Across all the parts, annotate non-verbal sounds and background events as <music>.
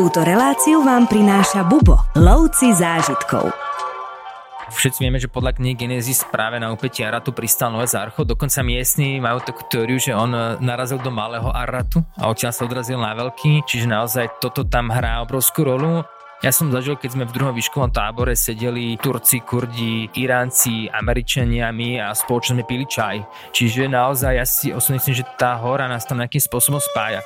Túto reláciu vám prináša Bubo, lovci zážitkov. Všetci vieme, že podľa knihy Genesis práve na úpetí Aratu pristal Noé Zarcho. Dokonca miestni majú takú teóriu, že on e, narazil do malého Aratu a odtiaľ sa odrazil na veľký, čiže naozaj toto tam hrá obrovskú rolu. Ja som zažil, keď sme v druhom výškovom tábore sedeli Turci, Kurdi, Iránci, Američaniami a spoločne pili čaj. Čiže naozaj ja si osobne myslím, že tá hora nás tam nejakým spôsobom spája.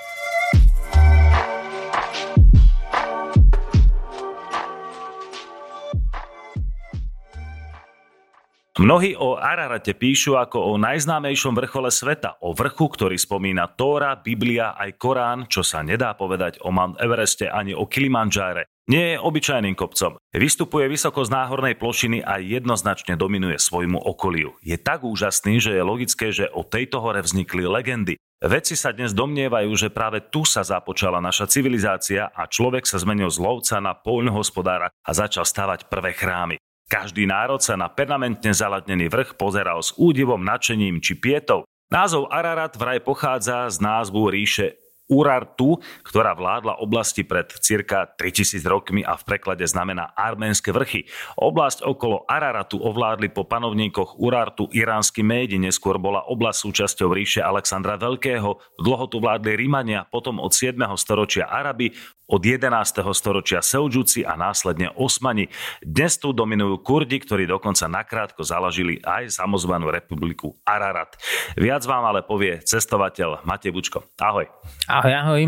Mnohí o Ararate píšu ako o najznámejšom vrchole sveta, o vrchu, ktorý spomína Tóra, Biblia aj Korán, čo sa nedá povedať o Mount Evereste ani o Kilimanjáre. Nie je obyčajným kopcom. Vystupuje vysoko z náhornej plošiny a jednoznačne dominuje svojmu okoliu. Je tak úžasný, že je logické, že o tejto hore vznikli legendy. Vedci sa dnes domnievajú, že práve tu sa započala naša civilizácia a človek sa zmenil z lovca na poľnohospodára a začal stavať prvé chrámy. Každý národ sa na permanentne zaladnený vrch pozeral s údivom, nadšením či pietou. Názov Ararat vraj pochádza z názvu ríše Urartu, ktorá vládla oblasti pred cirka 3000 rokmi a v preklade znamená arménske vrchy. Oblasť okolo Araratu ovládli po panovníkoch Urartu iránsky médi, neskôr bola oblasť súčasťou ríše Alexandra Veľkého, dlho tu vládli Rímania, potom od 7. storočia Araby, od 11. storočia Seldžuci a následne Osmani. Dnes tu dominujú Kurdi, ktorí dokonca nakrátko založili aj samozvanú republiku Ararat. Viac vám ale povie cestovateľ Matej Bučko. Ahoj. Ahoj, ahoj.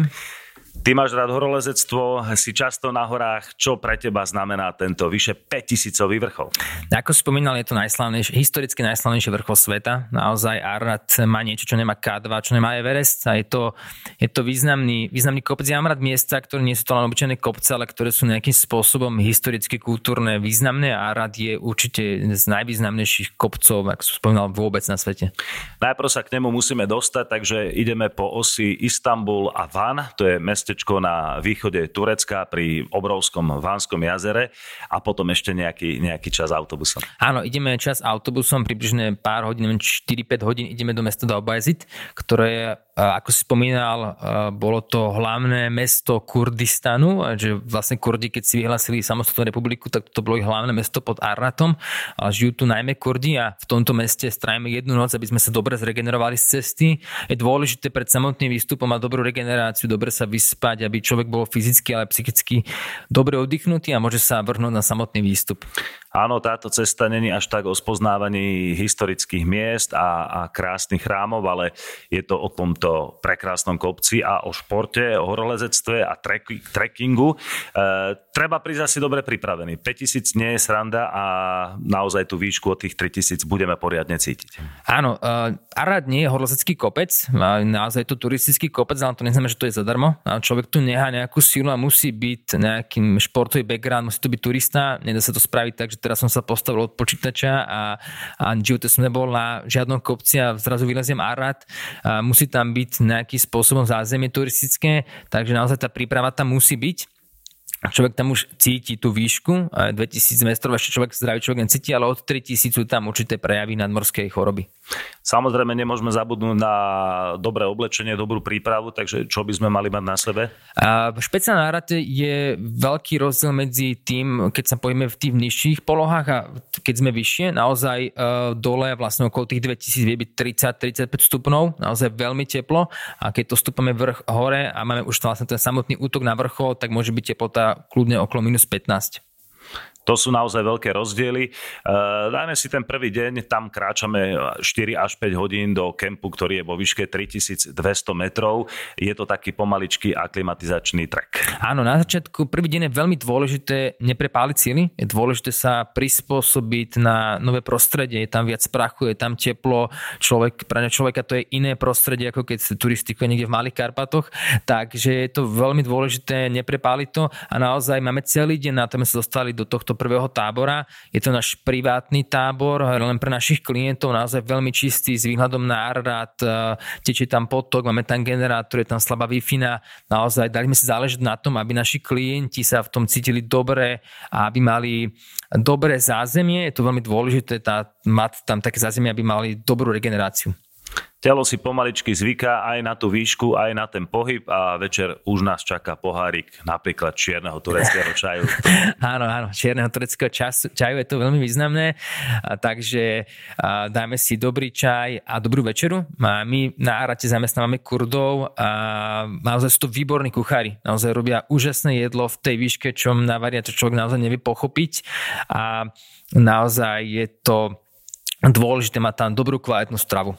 Ty máš rád horolezectvo, si často na horách. Čo pre teba znamená tento vyše 5000 vrchol? Ako spomínal, je to najslavnejší, historicky najslavnejší vrchol sveta. Naozaj Ararat má niečo, čo nemá K2, čo nemá Everest. A je to, je to významný, významný kopec. Ja mám rád miesta, ktoré nie sú to len obyčajné kopce, ale ktoré sú nejakým spôsobom historicky, kultúrne významné. A Arad je určite z najvýznamnejších kopcov, ako som spomínal, vôbec na svete. Najprv sa k nemu musíme dostať, takže ideme po osi Istanbul a Van. To je meste mestečko na východe Turecka pri obrovskom Vánskom jazere a potom ešte nejaký, nejaký čas autobusom. Áno, ideme čas autobusom, približne pár hodín, 4-5 hodín ideme do mesta do Abajzit, ktoré je ako si spomínal, bolo to hlavné mesto Kurdistanu, že vlastne Kurdi, keď si vyhlasili samostatnú republiku, tak to bolo ich hlavné mesto pod Arnatom. A žijú tu najmä Kurdi a v tomto meste strajme jednu noc, aby sme sa dobre zregenerovali z cesty. Je dôležité pred samotným výstupom mať dobrú regeneráciu, dobre sa vyspať, aby človek bol fyzicky, ale psychicky dobre oddychnutý a môže sa vrhnúť na samotný výstup. Áno, táto cesta není až tak o spoznávaní historických miest a, a krásnych chrámov, ale je to o tomto prekrásnom kopci a o športe, o horolezectve a trek, trekkingu. E, treba prísť asi dobre pripravený. 5000 nie je sranda a naozaj tú výšku od tých 3000 budeme poriadne cítiť. Áno, uh, Arad nie je horolezecký kopec, naozaj je to turistický kopec, ale to neznamená, že to je zadarmo. Človek tu nehá nejakú silu a musí byť nejakým športový background, musí to byť turista, nedá sa to spraviť tak, že teraz som sa postavil od počítača a, a živote som nebol na žiadnom kopci a zrazu vyleziem Arad. A musí tam byť nejakým spôsobom zázemie turistické, takže naozaj tá príprava tam musí byť človek tam už cíti tú výšku, 2000 metrov ešte človek zdravý človek necíti, ale od 3000 sú tam určité prejavy nadmorskej choroby. Samozrejme nemôžeme zabudnúť na dobré oblečenie, dobrú prípravu, takže čo by sme mali mať na sebe? A v špeciálnej rate je veľký rozdiel medzi tým, keď sa pojeme v tých nižších polohách a keď sme vyššie, naozaj uh, dole vlastne okolo tých 2000 vie byť 30-35 stupňov, naozaj veľmi teplo a keď to stúpame vrch hore a máme už vlastne ten samotný útok na vrchol, tak môže byť teplota kľudne okolo minus 15. To sú naozaj veľké rozdiely. E, dajme si ten prvý deň, tam kráčame 4 až 5 hodín do kempu, ktorý je vo výške 3200 metrov. Je to taký pomaličký aklimatizačný trek. Áno, na začiatku prvý deň je veľmi dôležité neprepáliť síly. Je dôležité sa prispôsobiť na nové prostredie. Je tam viac prachu, je tam teplo. Človek, pre človeka to je iné prostredie, ako keď turistikuje niekde v Malých Karpatoch. Takže je to veľmi dôležité neprepáliť to a naozaj máme celý deň na to, sme sa dostali do tohto prvého tábora. Je to náš privátny tábor, len pre našich klientov, naozaj veľmi čistý, s výhľadom na Arrad, e, tečie tam potok, máme tam generátor, je tam slabá wi naozaj dali sme si záležiť na tom, aby naši klienti sa v tom cítili dobre a aby mali dobré zázemie. Je to veľmi dôležité tá, mať tam také zázemie, aby mali dobrú regeneráciu. Telo si pomaličky zvyká aj na tú výšku, aj na ten pohyb a večer už nás čaká pohárik napríklad čierneho tureckého <laughs> čaju. áno, áno, čierneho tureckého času, čaju je to veľmi významné, a takže a dáme si dobrý čaj a dobrú večeru. A my na Arate zamestnávame Kurdov a naozaj sú to výborní kuchári. Naozaj robia úžasné jedlo v tej výške, čo navaria, to človek naozaj nevie pochopiť a naozaj je to dôležité mať tam dobrú kvalitnú stravu.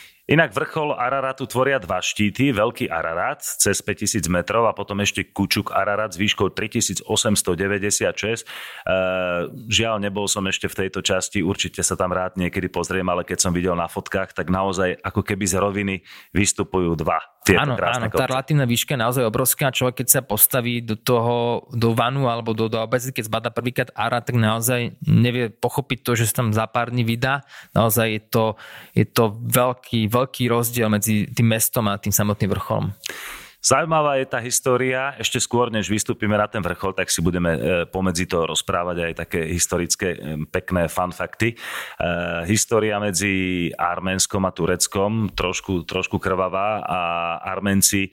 Inak vrchol Araratu tvoria dva štíty, veľký Ararat cez 5000 metrov a potom ešte Kučuk Ararat s výškou 3896. E, žiaľ, nebol som ešte v tejto časti, určite sa tam rád niekedy pozriem, ale keď som videl na fotkách, tak naozaj ako keby z roviny vystupujú dva tieto áno, áno, kopce. tá relatívna výška je naozaj obrovská. Človek, keď sa postaví do toho, do vanu alebo do, do obecity, keď zbada prvýkrát Ara, tak naozaj nevie pochopiť to, že sa tam za pár dní vydá. Naozaj je to, je to veľký, veľký rozdiel medzi tým mestom a tým samotným vrcholom. Zaujímavá je tá história, ešte skôr, než vystúpime na ten vrchol, tak si budeme e, pomedzi to rozprávať aj také historické e, pekné fun fakty. E, história medzi Arménskom a Tureckom, trošku, trošku krvavá a Arménci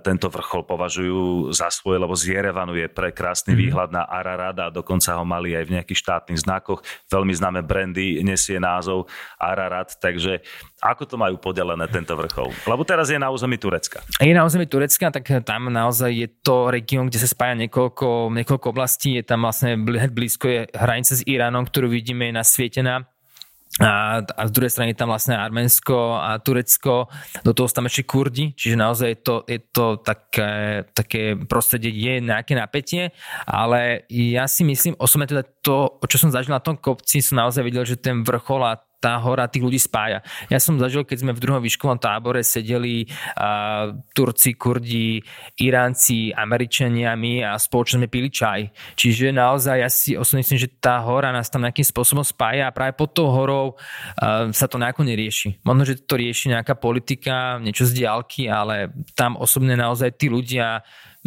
tento vrchol považujú za svoj, lebo z Jerevanu je prekrásny mm. výhľad na Ararat a dokonca ho mali aj v nejakých štátnych znakoch. Veľmi známe brandy nesie názov Ararat, takže ako to majú podelené tento vrchol? Lebo teraz je na území Turecka. Je na území Turecka Turecka, tak tam naozaj je to región, kde sa spája niekoľko, niekoľko oblastí. Je tam vlastne blízko je hranice s Iránom, ktorú vidíme je nasvietená. A, a z druhej strany je tam vlastne Arménsko a Turecko, do toho sú tam ešte Kurdi, čiže naozaj je to, je to také, také prostredie, je nejaké napätie, ale ja si myslím, osobne teda to, čo som zažil na tom kopci, som naozaj videl, že ten vrchol a tá hora tých ľudí spája. Ja som zažil, keď sme v druhom výškovom tábore sedeli uh, Turci, Kurdi, Iránci, Američania, my a spoločne sme pili čaj. Čiže naozaj ja si osobne myslím, že tá hora nás tam nejakým spôsobom spája a práve pod tou horou uh, sa to nejako nerieši. Možno, že to rieši nejaká politika, niečo z diálky, ale tam osobne naozaj tí ľudia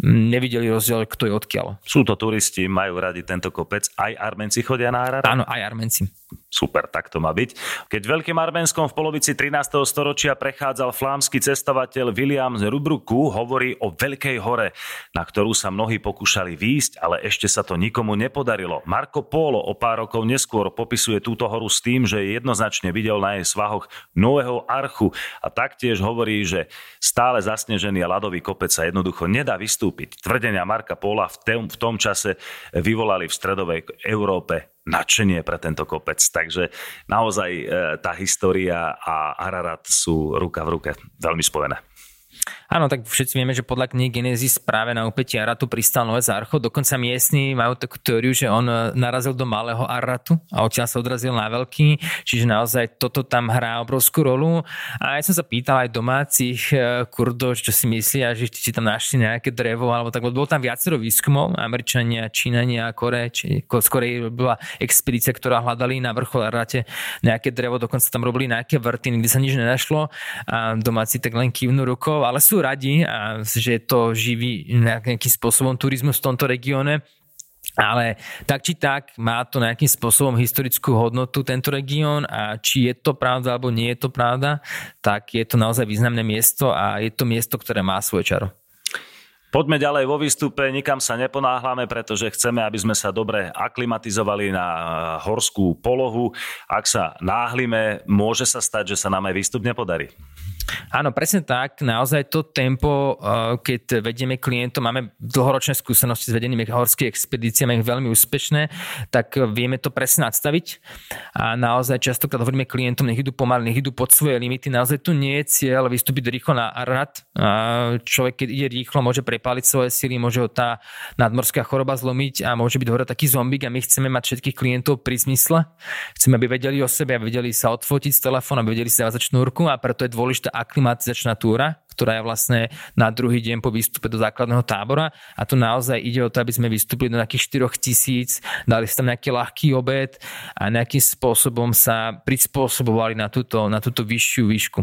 nevideli rozdiel, kto je odkiaľ. Sú to turisti, majú radi tento kopec. Aj Armenci chodia na Ararat? Áno, aj Armenci. Super, tak to má byť. Keď Veľkým Arménskom v polovici 13. storočia prechádzal flámsky cestovateľ William z Rubruku, hovorí o Veľkej hore, na ktorú sa mnohí pokúšali výjsť, ale ešte sa to nikomu nepodarilo. Marco Polo o pár rokov neskôr popisuje túto horu s tým, že jednoznačne videl na jej svahoch nového archu a taktiež hovorí, že stále zasnežený a ľadový kopec sa jednoducho nedá vystúpiť. Tvrdenia Marka tom, v tom čase vyvolali v stredovej Európe nadšenie pre tento kopec. Takže naozaj e, tá história a Ararat sú ruka v ruke veľmi spojené. Áno, tak všetci vieme, že podľa knihy Genesis práve na úpetí Aratu pristal Noé Zarcho. Dokonca miestni majú takú teóriu, že on e, narazil do malého Aratu a odtiaľ sa odrazil na veľký. Čiže naozaj toto tam hrá obrovskú rolu. A ja som sa pýtal aj domácich e, kurdov, čo si myslia, že či tam našli nejaké drevo, alebo tak, bolo tam viacero výskumov, Američania, Číňania, Kore, či skorej bola expedícia, ktorá hľadali na vrchol Arate nejaké drevo, dokonca tam robili nejaké vrty, nikdy sa nič nenašlo a domáci tak len kývnu rukou, ale sú radi, že to živí nejakým spôsobom turizmus v tomto regióne. Ale tak či tak má to nejakým spôsobom historickú hodnotu tento región a či je to pravda alebo nie je to pravda, tak je to naozaj významné miesto a je to miesto, ktoré má svoje čaro. Poďme ďalej vo výstupe, nikam sa neponáhľame, pretože chceme, aby sme sa dobre aklimatizovali na horskú polohu. Ak sa náhlime, môže sa stať, že sa nám aj výstup nepodarí. Áno, presne tak. Naozaj to tempo, eh, keď vedieme klientov, máme dlhoročné skúsenosti s vedenými horskými expedíciami, veľmi úspešné, tak vieme to presne nadstaviť. A naozaj častokrát hovoríme klientom, nech idú pomaly, nech idú pod svoje limity. Naozaj tu nie je cieľ vystúpiť rýchlo na Ararat. Človek, keď ide rýchlo, môže prepáliť svoje sily, môže ho tá nadmorská choroba zlomiť a môže byť hore taký zombik a my chceme mať všetkých klientov pri zmysle. Chceme, aby vedeli o sebe, aby vedeli sa odfotiť z telefónu, aby vedeli si dávať a preto je dôležité aklimatizačná túra, ktorá je vlastne na druhý deň po výstupe do základného tábora a tu naozaj ide o to, aby sme vystúpili do nejakých 4 tisíc, dali si tam nejaký ľahký obed a nejakým spôsobom sa prispôsobovali na túto, na túto vyššiu výšku.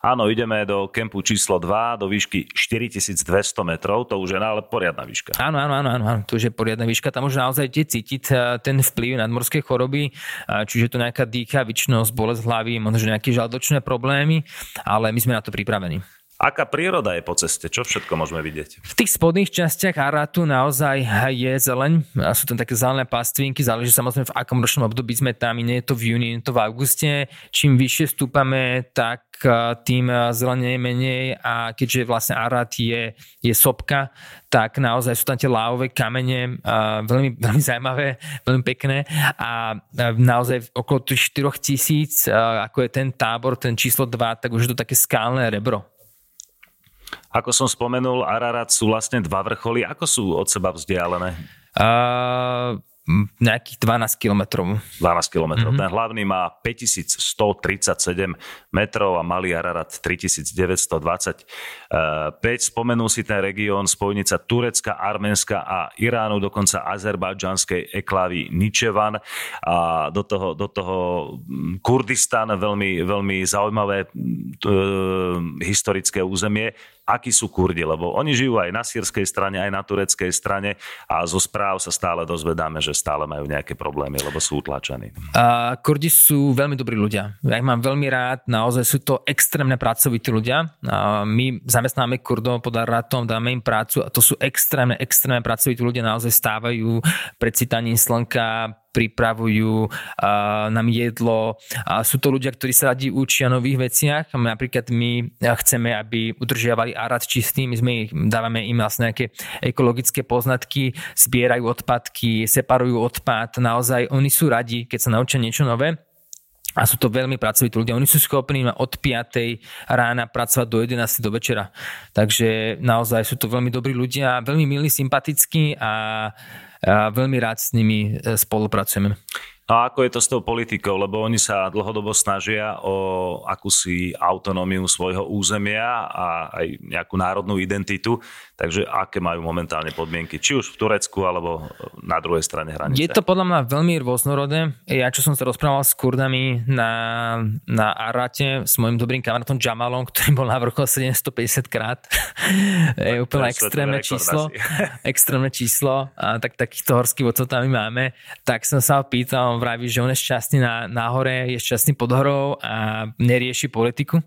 Áno, ideme do kempu číslo 2, do výšky 4200 metrov, to už je ale poriadna výška. Áno, áno, áno, áno, to už je poriadna výška, tam už naozaj cítiť eh, ten vplyv nadmorskej choroby, eh, čiže to nejaká dýchavičnosť, bolesť hlavy, možno nejaké žaldočné problémy, ale my sme na to pripravení. Aká príroda je po ceste? Čo všetko môžeme vidieť? V tých spodných častiach Aratu naozaj je zeleň. Sú tam také zelené pastvinky, záleží samozrejme v akom ročnom období sme tam, nie je to v júni, nie je to v auguste. Čím vyššie stúpame, tak tým zelenie je menej a keďže vlastne Arat je, je sopka, tak naozaj sú tam tie lávové kamene veľmi, veľmi zaujímavé, veľmi pekné a naozaj okolo tých 4 tisíc, ako je ten tábor, ten číslo 2, tak už je to také skálne rebro. Ako som spomenul, Ararat sú vlastne dva vrcholy. Ako sú od seba vzdialené? Uh, nejakých 12 kilometrov. 12 kilometrov. Mm-hmm. Ten hlavný má 5137 metrov a malý Ararat 3925. Spomenul si ten región spojnica Turecka, Arménska a Iránu, dokonca azerbajdžanskej eklavy Ničevan a do toho, do toho Kurdistan, veľmi, veľmi zaujímavé uh, historické územie akí sú Kurdi, lebo oni žijú aj na sírskej strane, aj na tureckej strane a zo správ sa stále dozvedáme, že stále majú nejaké problémy, lebo sú utlačení. A Kurdi sú veľmi dobrí ľudia. Ja ich mám veľmi rád, naozaj sú to extrémne pracovití ľudia. A my zamestnáme Kurdov pod Aratom, dáme im prácu a to sú extrémne, extrémne pracovití ľudia, naozaj stávajú pred citaním slnka, pripravujú uh, nám jedlo. A sú to ľudia, ktorí sa radi učia nových veciach. Napríklad my chceme, aby udržiavali arad čistý, my sme ich, dávame im vlastne nejaké ekologické poznatky, zbierajú odpadky, separujú odpad. Naozaj oni sú radi, keď sa naučia niečo nové. A sú to veľmi pracovití ľudia. Oni sú schopní od 5. rána pracovať do 11. do večera. Takže naozaj sú to veľmi dobrí ľudia, veľmi milí, sympatickí a a veľmi rád s nimi e, spolupracujeme. No a ako je to s tou politikou? Lebo oni sa dlhodobo snažia o akúsi autonómiu svojho územia a aj nejakú národnú identitu. Takže aké majú momentálne podmienky, či už v Turecku, alebo na druhej strane hranice? Je to podľa mňa veľmi rôznorodé. Ja, čo som sa rozprával s Kurdami na, na Arate, s mojim dobrým kamarátom Jamalom, ktorý bol na vrchol 750 krát, <laughs> je úplne extrémne číslo. <laughs> extrémne číslo. A tak takýchto horských vodcov tam my máme. Tak som sa ho pýtal, vraví, že on je šťastný na, na hore, je šťastný pod horou a nerieši politiku.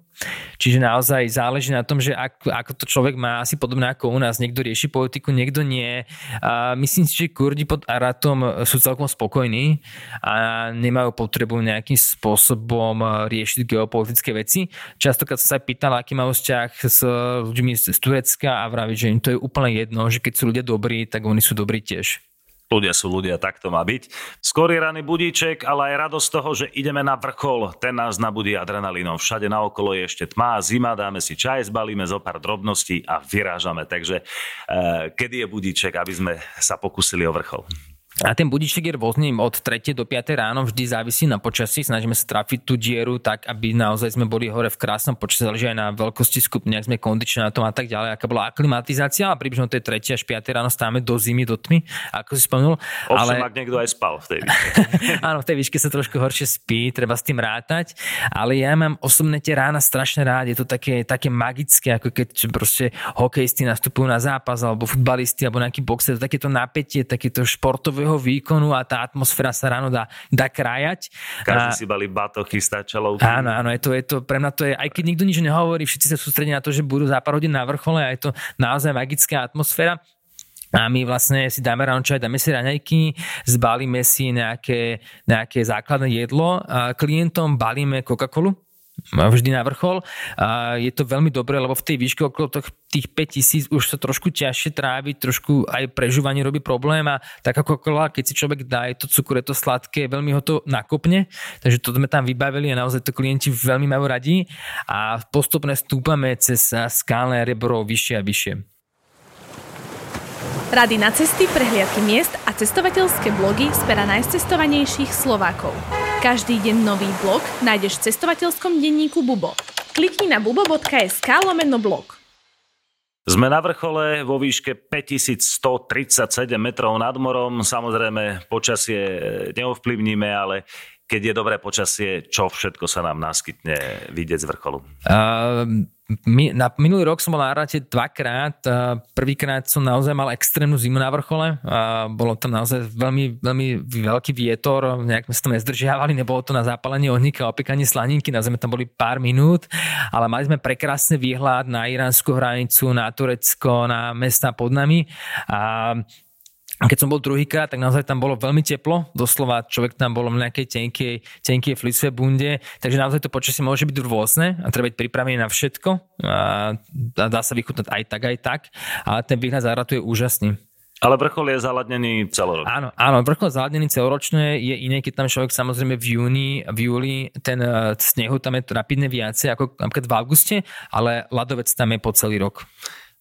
Čiže naozaj záleží na tom, že ak, ako to človek má asi podobné ako u nás. Niekto rieši politiku, niekto nie. A myslím si, že Kurdi pod Aratom sú celkom spokojní a nemajú potrebu nejakým spôsobom riešiť geopolitické veci. Častokrát sa pýtal, aký majú vzťah s ľuďmi z Turecka a vraví, že im to je úplne jedno, že keď sú ľudia dobrí, tak oni sú dobrí tiež. Ľudia sú ľudia, tak to má byť. Skorý raný budíček, ale aj radosť toho, že ideme na vrchol. Ten nás nabudí adrenalínom. Všade naokolo je ešte tma, zima, dáme si čaj, zbalíme zo pár drobností a vyrážame. Takže eh, kedy je budíček, aby sme sa pokusili o vrchol? A ten budiček je rôzny od 3. do 5. ráno, vždy závisí na počasí. Snažíme sa trafiť tú dieru tak, aby naozaj sme boli hore v krásnom počasí, záleží aj na veľkosti skupiny, ak sme kondične na tom a tak ďalej, aká bola aklimatizácia a približne tej 3. až 5. ráno stáme do zimy, do tmy, ako si spomenul. Ovšem, ale... ak niekto aj spal v tej výške. <laughs> Áno, v tej výške sa trošku horšie spí, treba s tým rátať, ale ja mám osobne tie rána strašne rád, je to také, také magické, ako keď proste hokejisti nastupujú na zápas, alebo futbalisti, alebo nejaký boxer, takéto napätie, takéto športové svojho výkonu a tá atmosféra sa ráno dá, dá krájať. Každý a, si bali bato, chystá čelovky. Áno, áno, je to, je to, pre mňa to je, aj keď nikto nič nehovorí, všetci sa sústredia na to, že budú za pár hodín na vrchole a je to naozaj magická atmosféra. A my vlastne si dáme ráno čaj, dáme si raňajky, zbalíme si nejaké, nejaké základné jedlo. A klientom balíme Coca-Colu, vždy na vrchol. A je to veľmi dobré, lebo v tej výške okolo tých 5000 už sa trošku ťažšie trávi, trošku aj prežúvanie robí problém a tak ako kola, keď si človek dá, je to cukor, je to sladké, veľmi ho to nakopne, takže to sme tam vybavili a naozaj to klienti veľmi majú radi a postupne stúpame cez skálne rebro vyššie a vyššie. Rady na cesty, prehliadky miest a cestovateľské blogy z pera najcestovanejších Slovákov. Každý deň nový blog nájdeš v cestovateľskom denníku Bubo. Klikni na bubo.sk lomeno blog. Sme na vrchole vo výške 5137 metrov nad morom. Samozrejme, počasie neovplyvníme, ale keď je dobré počasie, čo všetko sa nám naskytne vidieť z vrcholu? Uh, na minulý rok som bol na Arate dvakrát. Prvýkrát som naozaj mal extrémnu zimu na vrchole. Bolo tam naozaj veľmi, veľmi veľký vietor, nejak sme sa tam nezdržiavali, nebolo to na zápalenie ohníka, opekanie slaninky, na zeme tam boli pár minút, ale mali sme prekrásny výhľad na iránsku hranicu, na Turecko, na mesta pod nami. A a keď som bol druhýkrát, tak naozaj tam bolo veľmi teplo, doslova človek tam bol v nejakej tenkej, tenkej flisovej bunde, takže naozaj to počasie môže byť rôzne a treba byť pripravený na všetko a, dá sa vychutnať aj tak, aj tak, ale ten výhľad záratu je úžasný. Ale vrchol je zaladnený celoročne. Áno, áno, vrchol zaladnený celoročne je iné, keď tam človek samozrejme v júni, v júli ten uh, snehu tam je rapidne viacej ako napríklad v auguste, ale ľadovec tam je po celý rok.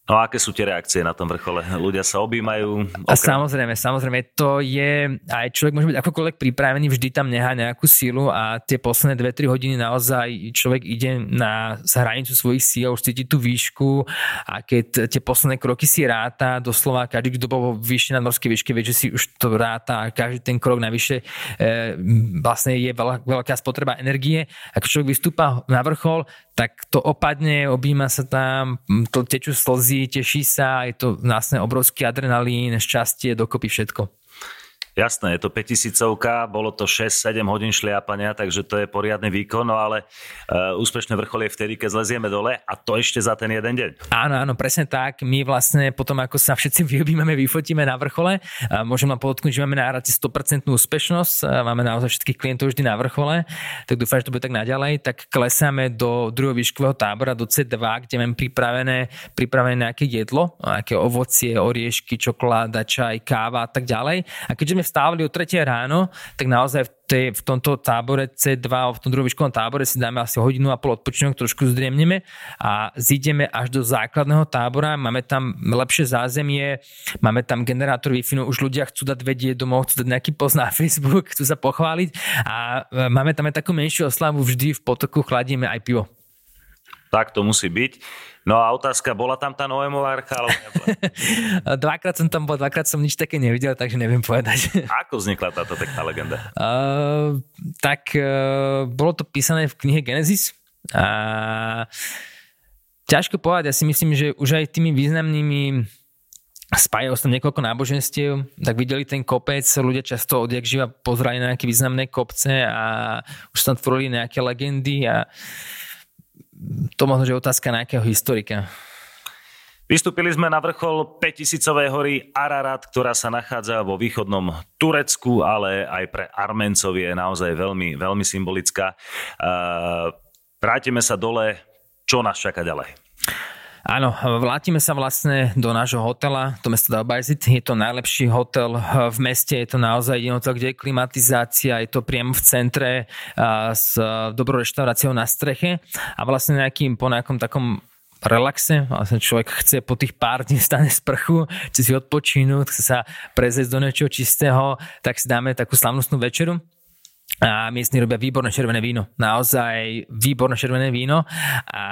No a aké sú tie reakcie na tom vrchole? Ľudia sa objímajú? A samozrejme, samozrejme, to je, aj človek môže byť akokoľvek pripravený, vždy tam nechá nejakú sílu a tie posledné 2-3 hodiny naozaj človek ide na hranicu svojich síl, už cíti tú výšku a keď tie posledné kroky si ráta, doslova každý, kto bol vyššie na morskej výške, vie, že si už to ráta a každý ten krok navyše e, vlastne je veľká spotreba energie. Ak človek vystúpa na vrchol, tak to opadne, objíma sa tam, to tečú slzy, teší sa, je to vlastne obrovský adrenalín, šťastie, dokopy všetko. Jasné, je to 5000, bolo to 6-7 hodín šliapania, takže to je poriadny výkon, no ale uh, úspešné vrchol je vtedy, keď zlezieme dole a to ešte za ten jeden deň. Áno, áno, presne tak. My vlastne potom, ako sa všetci <laughs> vyobíme, vyfotíme na vrchole, uh, môžem vám podotknúť, že máme na rate 100% úspešnosť, uh, máme naozaj všetkých klientov vždy na vrchole, tak dúfam, že to bude tak naďalej, tak klesáme do druhého výškového tábora, do C2, kde máme pripravené, pripravené nejaké jedlo, nejaké ovocie, oriešky, čokoláda, čaj, káva a tak ďalej. A keďže sme vstávali o 3 ráno, tak naozaj v, tej, v tomto tábore C2, v tom druhom výškovom tábore si dáme asi hodinu a pol odpočinok, trošku zdriemneme a zídeme až do základného tábora, máme tam lepšie zázemie, máme tam generátor wi už ľudia chcú dať vedieť domov, chcú dať nejaký post na <laughs> Facebook, chcú sa pochváliť a e, máme tam aj takú menšiu oslavu, vždy v potoku chladíme aj pivo. Tak to musí byť. No a otázka, bola tam tá Noémová archa? Ale <laughs> dvakrát som tam bol, dvakrát som nič také nevidel, takže neviem povedať. Ako vznikla táto pekná legenda? Uh, <laughs> tak uh, bolo to písané v knihe Genesis. A ťažko povedať, ja si myslím, že už aj tými významnými spájajú sa niekoľko náboženstiev, tak videli ten kopec, ľudia často odjak živa pozerali na nejaké významné kopce a už tam tvorili nejaké legendy a to možno, že otázka nejakého historika. Vystúpili sme na vrchol 5000 hory Ararat, ktorá sa nachádza vo východnom Turecku, ale aj pre Armencov je naozaj veľmi, veľmi symbolická. Vrátime sa dole, čo nás čaká ďalej? Áno, vrátime sa vlastne do nášho hotela, do mesta Dalbajzit. Je to najlepší hotel v meste, je to naozaj jediný hotel, kde je klimatizácia, je to priamo v centre s dobrou reštauráciou na streche a vlastne nejakým po nejakom takom relaxe, vlastne človek chce po tých pár dní stane sprchu, chce si odpočínuť, chce sa prezrieť do niečoho čistého, tak si dáme takú slavnostnú večeru a miestni robia výborné červené víno. Naozaj výborné červené víno a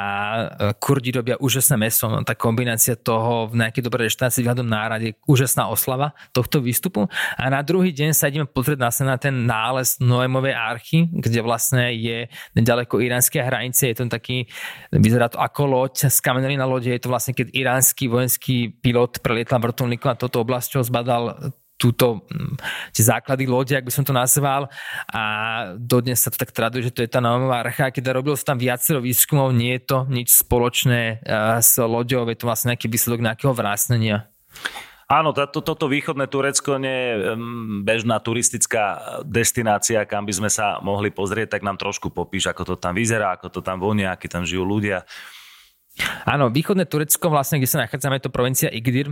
kurdi robia úžasné meso. No, tá kombinácia toho v nejakej dobrej reštaurácii vzhľadom nárade úžasná oslava tohto výstupu. A na druhý deň sa ideme pozrieť na ten nález Noémovej archy, kde vlastne je nedaleko iránskej hranice. Je to taký, vyzerá to ako loď, skameneli na lode. Je to vlastne, keď iránsky vojenský pilot prelietal vrtulníkom a toto oblasťou zbadal túto, mm, tie základy lode, ak by som to nazval a dodnes sa to tak traduje, že to je tá Naomová archa, keď robil sa tam viacero výskumov, nie je to nič spoločné s loďou, je to vlastne nejaký výsledok nejakého vrásnenia. Áno, to, toto východné Turecko nie je bežná turistická destinácia, kam by sme sa mohli pozrieť, tak nám trošku popíš, ako to tam vyzerá, ako to tam vonia, akí tam žijú ľudia. Áno, východné Turecko, vlastne, kde sa nachádzame, je to provincia Igdir,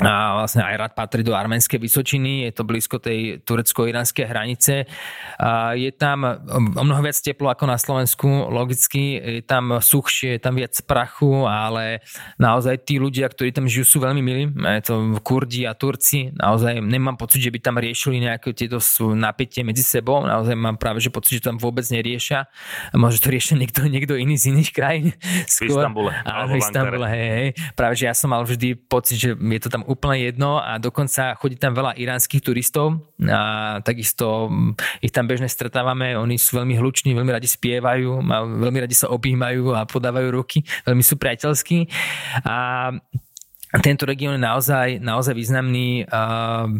a vlastne aj rad patrí do arménskej Vysočiny, je to blízko tej turecko-iránskej hranice. A je tam o mnoho viac teplo ako na Slovensku, logicky, je tam suchšie, je tam viac prachu, ale naozaj tí ľudia, ktorí tam žijú, sú veľmi milí. Je to Kurdi a Turci, naozaj nemám pocit, že by tam riešili nejaké tieto napätie medzi sebou, naozaj mám práve že pocit, že tam vôbec neriešia. Možno to riešia niekto, niekto iný z iných krajín. Skôr. V Istambule. Áno, v Istambule, hej, hej. Práve, že ja som mal vždy pocit, že je to tam úplne jedno a dokonca chodí tam veľa iránskych turistov a takisto ich tam bežne stretávame, oni sú veľmi hluční, veľmi radi spievajú, veľmi radi sa objímajú a podávajú ruky, veľmi sú priateľskí. A tento región je naozaj, naozaj významný.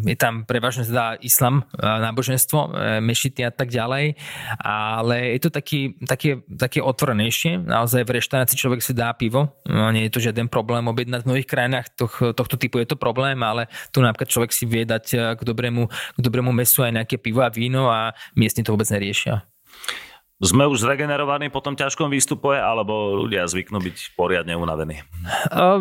Je tam prevažne teda islam, náboženstvo, e, mešity a tak ďalej, ale je to taký, také, také otvorenejšie. Naozaj v reštaurácii človek si dá pivo, no, nie je to žiaden problém objednať. V mnohých krajinách toh, tohto typu je to problém, ale tu napríklad človek si vie dať e, k dobrému, k dobrému mesu aj nejaké pivo a víno a miestni to vôbec neriešia. Sme už zregenerovaní po tom ťažkom výstupe, alebo ľudia zvyknú byť poriadne unavení?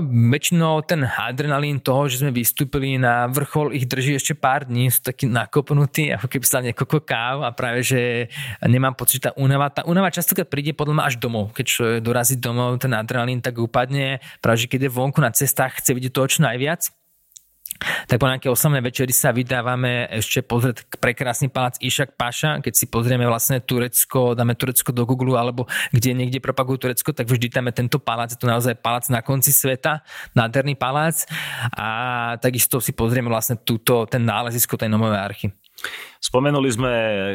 Väčšinou ten adrenalín toho, že sme vystúpili na vrchol, ich drží ešte pár dní, sú takí nakopnutí, ako keby sa niekoľko káv a práve, že nemám pocit, tá únava, tá únava častokrát príde podľa mňa až domov. Keď dorazí domov, ten adrenalín tak upadne, práve, že keď je vonku na cestách, chce vidieť toho čo najviac tak po nejaké osamnej večeri sa vydávame ešte pozrieť prekrásny palác Išak Paša, keď si pozrieme vlastne Turecko, dáme Turecko do Google alebo kde niekde propagujú Turecko, tak vždy je tento palác, je to naozaj palác na konci sveta, nádherný palác. A takisto si pozrieme vlastne túto, ten nálezisko tej Nomovej archy. Spomenuli sme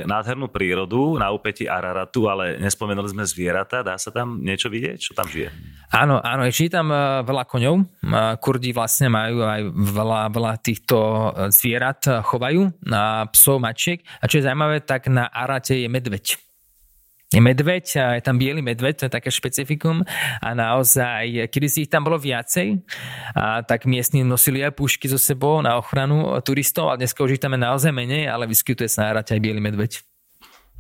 nádhernú prírodu na úpeti Araratu, ale nespomenuli sme zvieratá. Dá sa tam niečo vidieť? Čo tam žije? Áno, áno, je tam e, veľa koňov. E, Kurdi vlastne majú aj veľa, veľa týchto e, zvierat, chovajú na psov, mačiek. A čo je zaujímavé, tak na Arate je medveď medveď je tam biely medveď, to je také špecifikum a naozaj, kedy si ich tam bolo viacej, a tak miestni nosili aj pušky so sebou na ochranu turistov a dneska už ich tam je naozaj menej, ale vyskytuje sa na aj biely medveď.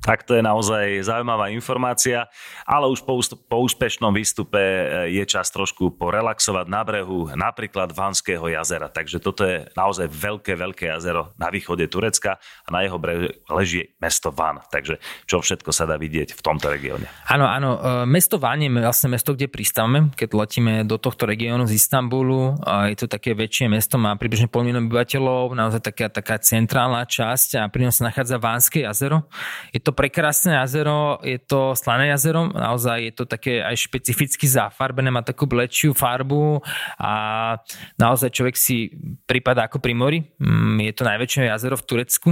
Tak to je naozaj zaujímavá informácia, ale už po, po úspešnom výstupe e, je čas trošku porelaxovať na brehu, napríklad Vanského jazera. Takže toto je naozaj veľké, veľké jazero na východe Turecka a na jeho brehu leží mesto Van. Takže čo všetko sa dá vidieť v tomto regióne. Áno, áno. E, mesto Van je vlastne mesto, kde pristávame, keď letíme do tohto regiónu z Istanbulu. Je to také väčšie mesto, má približne pol obyvateľov, naozaj taká, taká centrálna časť a pri ňom sa nachádza Vánske jazero. Je to prekrásne jazero, je to slané jazero, naozaj je to také aj špecificky zafarbené, má takú blečšiu farbu a naozaj človek si prípada ako pri mori. Mm, je to najväčšie jazero v Turecku,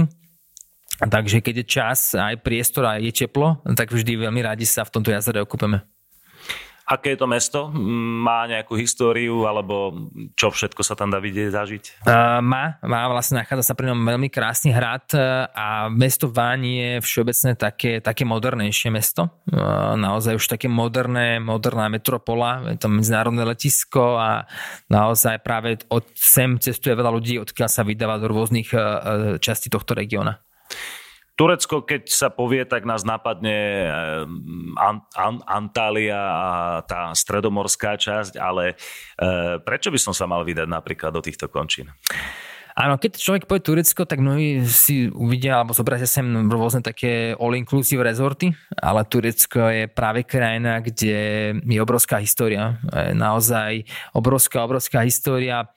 Takže keď je čas, aj priestor a je teplo, tak vždy veľmi radi sa v tomto jazere okúpeme. Aké je to mesto? Má nejakú históriu alebo čo všetko sa tam dá vidieť, zažiť? Uh, má, má vlastne nachádza sa pri ňom veľmi krásny hrad a mesto Váň je všeobecne také, také modernejšie mesto. Uh, naozaj už také moderné, moderná metropola, je to medzinárodné letisko a naozaj práve od sem cestuje veľa ľudí, odkiaľ sa vydáva do rôznych uh, častí tohto regióna. Turecko, keď sa povie, tak nás napadne eh, Antália a tá stredomorská časť, ale eh, prečo by som sa mal vydať napríklad do týchto končín? Áno, keď človek povie Turecko, tak mnohí si uvidia alebo zobrazia sem rôzne také all-inclusive rezorty, ale Turecko je práve krajina, kde je obrovská história. Naozaj obrovská, obrovská história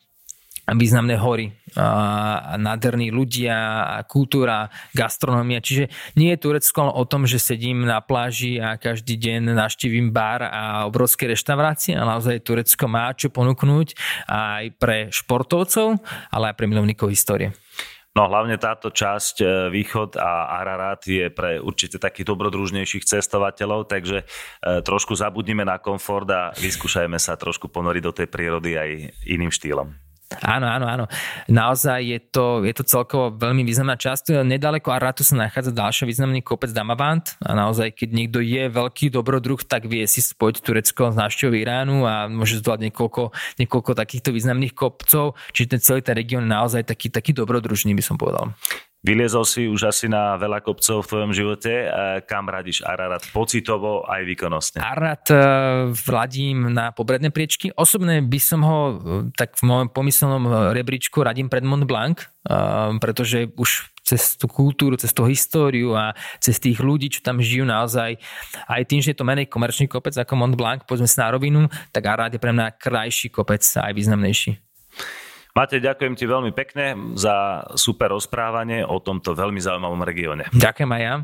významné hory, a nádherní ľudia, kultúra, gastronómia. Čiže nie je Turecko o tom, že sedím na pláži a každý deň naštívim bar a obrovské reštaurácie, ale naozaj Turecko má čo ponúknuť aj pre športovcov, ale aj pre milovníkov histórie. No hlavne táto časť e, Východ a Ararat je pre určite takých dobrodružnejších cestovateľov, takže e, trošku zabudnime na komfort a vyskúšajme sa trošku ponoriť do tej prírody aj iným štýlom. Áno, áno, áno. Naozaj je to, je to celkovo veľmi významná časť. Nedaleko Aratu sa nachádza ďalší významný kopec Damavant a naozaj, keď niekto je veľký dobrodruh, tak vie si spojiť Turecko s návštevou Iránu a môže zdolať niekoľko, niekoľko takýchto významných kopcov. Čiže ten celý ten región je naozaj taký, taký dobrodružný, by som povedal. Vyliezol si už asi na veľa kopcov v tvojom živote. Kam radíš Ararat pocitovo aj výkonnostne? Ararat e, vladím na pobredné priečky. Osobne by som ho e, tak v môjom pomyselnom rebríčku radím pred Mont Blanc, e, pretože už cez tú kultúru, cez tú históriu a cez tých ľudí, čo tam žijú naozaj, aj tým, že je to menej komerčný kopec ako Mont Blanc, povedzme sa na rovinu, tak Arad je pre mňa krajší kopec a aj významnejší. Matej, ďakujem ti veľmi pekne za super rozprávanie o tomto veľmi zaujímavom regióne. Ďakujem aj ja.